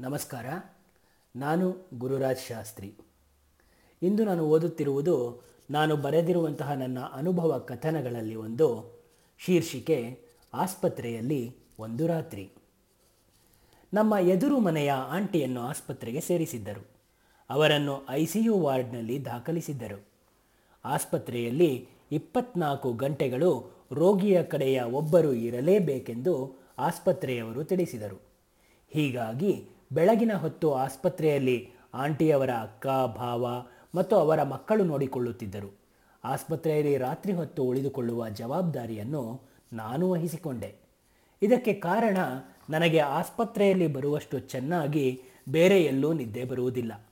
ನಮಸ್ಕಾರ. ನಾನು ಗುರುರಾಜ್ ಶಾಸ್ತ್ರಿ. ಇಂದು ನಾನು ಓದುತ್ತಿರುವುದು ನಾನು ಬರೆದಿರುವಂತಹ ನನ್ನ ಅನುಭವ ಕಥನಗಳಲ್ಲಿ ಒಂದು, ಶೀರ್ಷಿಕೆ, ಆಸ್ಪತ್ರೆಯಲ್ಲಿ ಒಂದು ರಾತ್ರಿ. ನಮ್ಮ ಎದುರು ಮನೆಯ ಆಂಟಿಯನ್ನು ಆಸ್ಪತ್ರೆಗೆ ಸೇರಿಸಿದ್ದರು. ಅವರನ್ನು ಐ ಸಿ ಯು ವಾರ್ಡ್ನಲ್ಲಿ ದಾಖಲಿಸಿದ್ದರು. ಆಸ್ಪತ್ರೆಯಲ್ಲಿ ಇಪ್ಪತ್ನಾಲ್ಕು ಗಂಟೆಗಳು ರೋಗಿಯ ಕಡೆಯ ಒಬ್ಬರು ಇರಲೇಬೇಕೆಂದು ಆಸ್ಪತ್ರೆಯವರು ತಿಳಿಸಿದರು. ಹೀಗಾಗಿ ಬೆಳಗಿನ ಹೊತ್ತು ಆಸ್ಪತ್ರೆಯಲ್ಲಿ ಆಂಟಿಯವರ ಅಕ್ಕ, ಭಾವ ಮತ್ತು ಅವರ ಮಕ್ಕಳು ನೋಡಿಕೊಳ್ಳುತ್ತಿದ್ದರು. ಆಸ್ಪತ್ರೆಯಲ್ಲಿ ರಾತ್ರಿ ಹೊತ್ತು ಉಳಿದುಕೊಳ್ಳುವ ಜವಾಬ್ದಾರಿಯನ್ನು ನಾನು ವಹಿಸಿಕೊಂಡೆ. ಇದಕ್ಕೆ ಕಾರಣ ನನಗೆ ಆಸ್ಪತ್ರೆಯಲ್ಲಿ ಬರುವಷ್ಟು ಚೆನ್ನಾಗಿ ಬೇರೆ ಎಲ್ಲೂ ನಿದ್ದೆ ಬರುವುದಿಲ್ಲ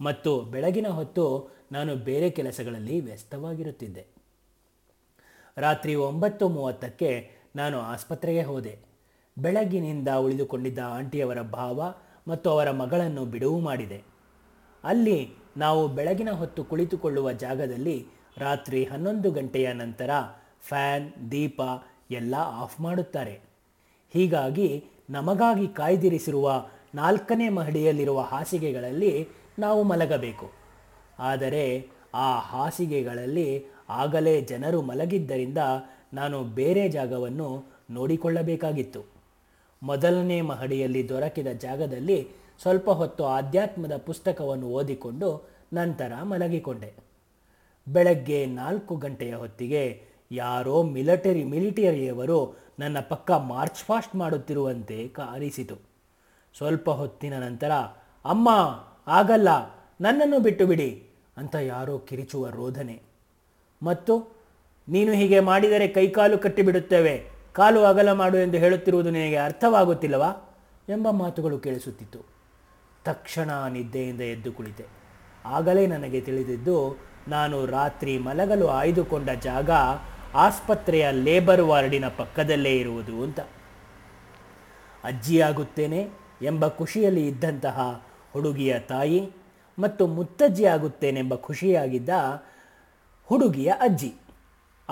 ಮತ್ತು ಬೆಳಗಿನ ಹೊತ್ತು ನಾನು ಬೇರೆ ಕೆಲಸಗಳಲ್ಲಿ ವ್ಯಸ್ತವಾಗಿರುತ್ತಿದ್ದೆ. ರಾತ್ರಿ ಒಂಬತ್ತು ಮೂವತ್ತಕ್ಕೆ ನಾನು ಆಸ್ಪತ್ರೆಗೆ ಹೋದೆ. ಬೆಳಗಿನಿಂದ ಉಳಿದುಕೊಂಡಿದ್ದ ಆಂಟಿಯವರ ಭಾವ ಮತ್ತು ಅವರ ಮಗಳನ್ನು ಬಿಡುವು ಮಾಡಿದೆ. ಅಲ್ಲಿ ನಾವು ಬೆಳಗಿನ ಹೊತ್ತು ಕುಳಿತುಕೊಳ್ಳುವ ಜಾಗದಲ್ಲಿ ರಾತ್ರಿ ಹನ್ನೊಂದು ಗಂಟೆಯ ನಂತರ ಫ್ಯಾನ್, ದೀಪ ಎಲ್ಲ ಆಫ್ ಮಾಡುತ್ತಾರೆ. ಹೀಗಾಗಿ ನಮಗಾಗಿ ಕಾಯ್ದಿರಿಸಿರುವ ನಾಲ್ಕನೇ ಮಹಡಿಯಲ್ಲಿರುವ ಹಾಸಿಗೆಗಳಲ್ಲಿ ನಾವು ಮಲಗಬೇಕು. ಆದರೆ ಆ ಹಾಸಿಗೆಗಳಲ್ಲಿ ಆಗಲೇ ಜನರು ಮಲಗಿದ್ದರಿಂದ ನಾನು ಬೇರೆ ಜಾಗವನ್ನು ನೋಡಿಕೊಳ್ಳಬೇಕಾಗಿತ್ತು. ಮೊದಲನೇ ಮಹಡಿಯಲ್ಲಿ ದೊರಕಿದ ಜಾಗದಲ್ಲಿ ಸ್ವಲ್ಪ ಹೊತ್ತು ಆಧ್ಯಾತ್ಮದ ಪುಸ್ತಕವನ್ನು ಓದಿಕೊಂಡು ನಂತರ ಮಲಗಿಕೊಂಡೆ. ಬೆಳಗ್ಗೆ ನಾಲ್ಕು ಗಂಟೆಯ ಹೊತ್ತಿಗೆ ಯಾರೋ ಮಿಲಿಟರಿ ಮಿಲಿಟರಿಯವರು ನನ್ನ ಪಕ್ಕ ಮಾರ್ಚ್ ಫಾಸ್ಟ್ ಮಾಡುತ್ತಿರುವಂತೆ ಕಾಣಿಸಿತು. ಸ್ವಲ್ಪ ಹೊತ್ತಿನ ನಂತರ, ಅಮ್ಮ, ಆಗಲ್ಲ, ನನ್ನನ್ನು ಬಿಟ್ಟು ಬಿಡಿ ಅಂತ ಯಾರೋ ಕಿರಿಚುವ ರೋಧನೆ. ಮತ್ತು ನೀನು ಹೀಗೆ ಮಾಡಿದರೆ ಕೈಕಾಲು ಕಟ್ಟಿಬಿಡುತ್ತೇವೆ ಕಾಲು ಅಗಲ ಮಾಡು ಎಂದು ಹೇಳುತ್ತಿರುವುದು ನಿನಗೆ ಅರ್ಥವಾಗುತ್ತಿಲ್ಲವಾ ಎಂಬ ಮಾತುಗಳು ಕೇಳಿಸುತ್ತಿತ್ತು. ತಕ್ಷಣ ನಿದ್ದೆಯಿಂದ ಎದ್ದು ಕುಳಿತೆ. ಆಗಲೇ ನನಗೆ ತಿಳಿದಿದ್ದು, ನಾನು ರಾತ್ರಿ ಮಲಗಲು ಆಯ್ದುಕೊಂಡ ಜಾಗ ಆಸ್ಪತ್ರೆಯ ಲೇಬರ್ ವಾರ್ಡಿನ ಪಕ್ಕದಲ್ಲೇ ಇರುವುದು ಅಂತ. ಅಜ್ಜಿಯಾಗುತ್ತೇನೆ ಎಂಬ ಖುಷಿಯಲ್ಲಿ ಇದ್ದಂತಹ ಹುಡುಗಿಯ ತಾಯಿ ಮತ್ತು ಮುತ್ತಜ್ಜಿ ಆಗುತ್ತೇನೆಂಬ ಖುಷಿಯಾಗಿದ್ದ ಹುಡುಗಿಯ ಅಜ್ಜಿ.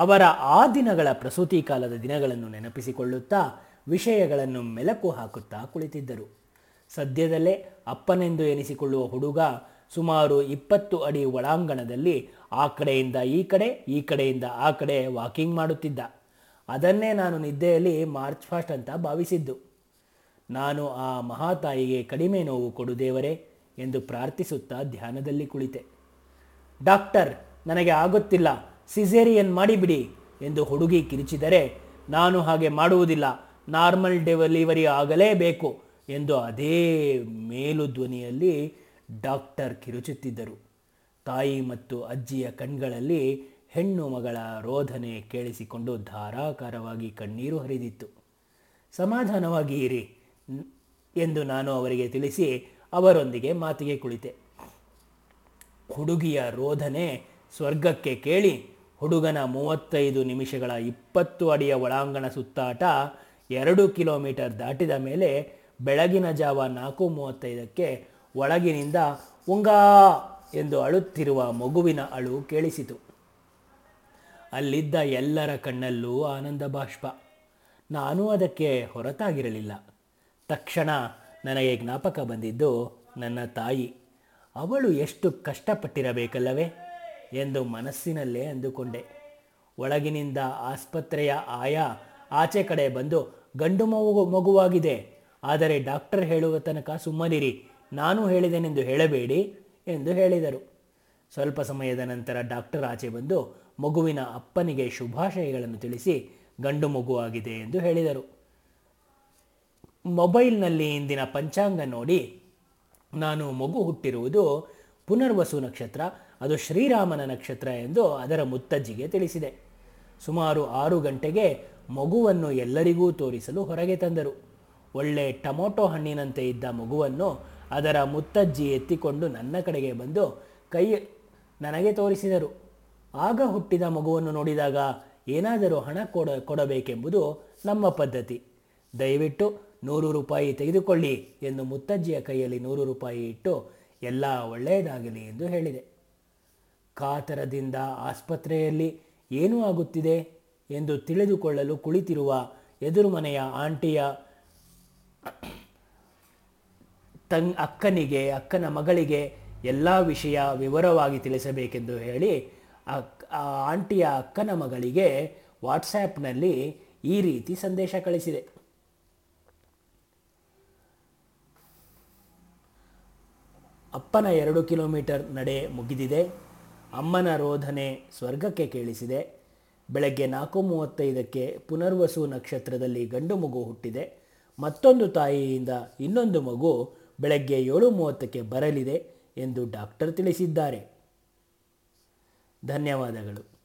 ಅವರ ಆ ದಿನಗಳ ಪ್ರಸೂತಿ ಕಾಲದ ದಿನಗಳನ್ನು ನೆನಪಿಸಿಕೊಳ್ಳುತ್ತಾ ವಿಷಯಗಳನ್ನು ಮೆಲಕು ಹಾಕುತ್ತಾ ಕುಳಿತಿದ್ದರು. ಸದ್ಯದಲ್ಲೇ ಅಪ್ಪನೆಂದು ಎನಿಸಿಕೊಳ್ಳುವ ಹುಡುಗ ಸುಮಾರು ಇಪ್ಪತ್ತು ಅಡಿ ಒಳಾಂಗಣದಲ್ಲಿ ಆ ಕಡೆಯಿಂದ ಈ ಕಡೆ, ಈ ಕಡೆಯಿಂದ ಆ ಕಡೆ ವಾಕಿಂಗ್ ಮಾಡುತ್ತಿದ್ದ. ಅದನ್ನೇ ನಾನು ನಿದ್ದೆಯಲ್ಲಿ ಮಾರ್ಚ್ ಫಾಸ್ಟ್ ಅಂತ ಭಾವಿಸಿದ್ದು. ನಾನು ಆ ಮಹಾತಾಯಿಗೆ ಕಡಿಮೆ ನೋವು ಕೊಡು ದೇವರೇ ಎಂದು ಪ್ರಾರ್ಥಿಸುತ್ತಾ ಧ್ಯಾನದಲ್ಲಿ ಕುಳಿತೆ. ಡಾಕ್ಟರ್, ನನಗೆ ಆಗುತ್ತಿಲ್ಲ. ಸಿಸೇರಿಯನ್ ಮಾಡಿಬಿಡಿ ಎಂದು ಹುಡುಗಿ ಕಿರಿಚಿದರೆ, ನಾನು ಹಾಗೆ ಮಾಡುವುದಿಲ್ಲ. ನಾರ್ಮಲ್ ಡೆಲಿವರಿ ಆಗಲೇಬೇಕು ಎಂದು ಅದೇ ಮೇಲು ಧ್ವನಿಯಲ್ಲಿ ಡಾಕ್ಟರ್ ಕಿರುಚುತ್ತಿದ್ದರು. ತಾಯಿ ಮತ್ತು ಅಜ್ಜಿಯ ಕಣ್ಗಳಲ್ಲಿ ಹೆಣ್ಣು ಮಗಳ ರೋಧನೆ ಕೇಳಿಸಿಕೊಂಡು ಧಾರಾಕಾರವಾಗಿ ಕಣ್ಣೀರು ಹರಿದಿತ್ತು. ಸಮಾಧಾನವಾಗಿ ಇರಿ ಎಂದು ನಾನು ಅವರಿಗೆ ತಿಳಿಸಿ ಅವರೊಂದಿಗೆ ಮಾತಿಗೆ ಕುಳಿತೆ. ಹುಡುಗಿಯ ರೋಧನೆ ಸ್ವರ್ಗಕ್ಕೆ ಕೇಳಿ ಹುಡುಗನ ಮೂವತ್ತೈದು ನಿಮಿಷಗಳ ಇಪ್ಪತ್ತು ಅಡಿಯ ಒಳಾಂಗಣ ಸುತ್ತಾಟ ಎರಡು ಕಿಲೋಮೀಟರ್ ದಾಟಿದ ಮೇಲೆ ಬೆಳಗಿನ ಜಾವ ನಾಲ್ಕು ಮೂವತ್ತೈದಕ್ಕೆ ಒಳಗಿನಿಂದ ಉಂಗಾ ಎಂದು ಅಳುತ್ತಿರುವ ಮಗುವಿನ ಅಳು ಕೇಳಿಸಿತು. ಅಲ್ಲಿದ್ದ ಎಲ್ಲರ ಕಣ್ಣಲ್ಲೂ ಆನಂದ ಬಾಷ್ಪ. ನಾನು ಅದಕ್ಕೆ ಹೊರತಾಗಿರಲಿಲ್ಲ. ತಕ್ಷಣ ನನಗೆ ಜ್ಞಾಪಕ ಬಂದಿದ್ದು ನನ್ನ ತಾಯಿ. ಅವಳು ಎಷ್ಟು ಕಷ್ಟಪಟ್ಟಿರಬೇಕಲ್ಲವೇ? ಎಂದು ಮನಸ್ಸಿನಲ್ಲೇ ಅಂದುಕೊಂಡೆ. ಒಳಗಿನಿಂದ ಆಸ್ಪತ್ರೆಯ ಆಯಾ ಆಚೆ ಕಡೆ ಬಂದು ಗಂಡು ಮಗು ಮಗುವಾಗಿದೆ. ಆದರೆ ಡಾಕ್ಟರ್ ಹೇಳುವ ತನಕ ಸುಮ್ಮನಿರಿ. ನಾನು ಹೇಳಿದೆನೆಂದು ಹೇಳಬೇಡಿ ಎಂದು ಹೇಳಿದರು. ಸ್ವಲ್ಪ ಸಮಯದ ನಂತರ ಡಾಕ್ಟರ್ ಆಚೆ ಬಂದು ಮಗುವಿನ ಅಪ್ಪನಿಗೆ ಶುಭಾಶಯಗಳನ್ನು ತಿಳಿಸಿ ಗಂಡು ಮಗುವಾಗಿದೆ ಎಂದು ಹೇಳಿದರು. ಮೊಬೈಲ್ನಲ್ಲಿ ಇಂದಿನ ಪಂಚಾಂಗ ನೋಡಿ, ನಾನು ಮಗು ಹುಟ್ಟಿರುವುದು ಪುನರ್ವಸು ನಕ್ಷತ್ರ, ಅದು ಶ್ರೀರಾಮನ ನಕ್ಷತ್ರ ಎಂದು ಅದರ ಮುತ್ತಜ್ಜಿಗೆ ತಿಳಿಸಿದೆ. ಸುಮಾರು ಆರು ಗಂಟೆಗೆ ಮಗುವನ್ನು ಎಲ್ಲರಿಗೂ ತೋರಿಸಲು ಹೊರಗೆ ತಂದರು. ಒಳ್ಳೆ ಟೊಮೊಟೊ ಹಣ್ಣಿನಂತೆ ಇದ್ದ ಮಗುವನ್ನು ಅದರ ಮುತ್ತಜ್ಜಿ ಎತ್ತಿಕೊಂಡು ನನ್ನ ಕಡೆಗೆ ಬಂದು ಕೈ ನನಗೆ ತೋರಿಸಿದರು. ಆಗ ಹುಟ್ಟಿದ ಮಗುವನ್ನು ನೋಡಿದಾಗ ಏನಾದರೂ ಹಣ ಕೊಡ ಕೊಡಬೇಕೆಂಬುದು ನಮ್ಮ ಪದ್ಧತಿ. ದಯವಿಟ್ಟು ನೂರು ರೂಪಾಯಿ ತೆಗೆದುಕೊಳ್ಳಿ ಎಂದು ಮುತ್ತಜ್ಜಿಯ ಕೈಯಲ್ಲಿ ನೂರು ರೂಪಾಯಿ ಇಟ್ಟು ಎಲ್ಲ ಒಳ್ಳೆಯದಾಗಲಿ ಎಂದು ಹೇಳಿದೆ. ಕಾತರದಿಂದ ಆಸ್ಪತ್ರೆಯಲ್ಲಿ ಏನು ಆಗುತ್ತಿದೆ ಎಂದು ತಿಳಿದುಕೊಳ್ಳಲು ಕುಳಿತಿರುವ ಎದುರು ಮನೆಯ ಆಂಟಿಯ ತಂಗ್ ಅಕ್ಕನಿಗೆ, ಅಕ್ಕನ ಮಗಳಿಗೆ ಎಲ್ಲ ವಿಷಯ ವಿವರವಾಗಿ ತಿಳಿಸಬೇಕೆಂದು ಹೇಳಿ ಆ ಆಂಟಿಯ ಅಕ್ಕನ ಮಗಳಿಗೆ ವಾಟ್ಸ್ಯಾಪ್ನಲ್ಲಿ ಈ ರೀತಿ ಸಂದೇಶ ಕಳಿಸಿದೆ. ಅಪ್ಪನ ಎರಡು ಕಿಲೋಮೀಟರ್ ನಡೆ ಮುಗಿದಿದೆ. ಅಮ್ಮನ ರೋಧನೆ ಸ್ವರ್ಗಕ್ಕೆ ಕೇಳಿಸಿದೆ. ಬೆಳಗ್ಗೆ ನಾಲ್ಕು ಮೂವತ್ತೈದಕ್ಕೆ ಪುನರ್ವಸು ನಕ್ಷತ್ರದಲ್ಲಿ ಗಂಡು ಮಗು ಹುಟ್ಟಿದೆ. ಮತ್ತೊಂದು ತಾಯಿಯಿಂದ ಇನ್ನೊಂದು ಮಗು ಬೆಳಗ್ಗೆ ಏಳು ಮೂವತ್ತಕ್ಕೆ ಬರಲಿದೆ ಎಂದು ಡಾಕ್ಟರ್ ತಿಳಿಸಿದ್ದಾರೆ. ಧನ್ಯವಾದಗಳು.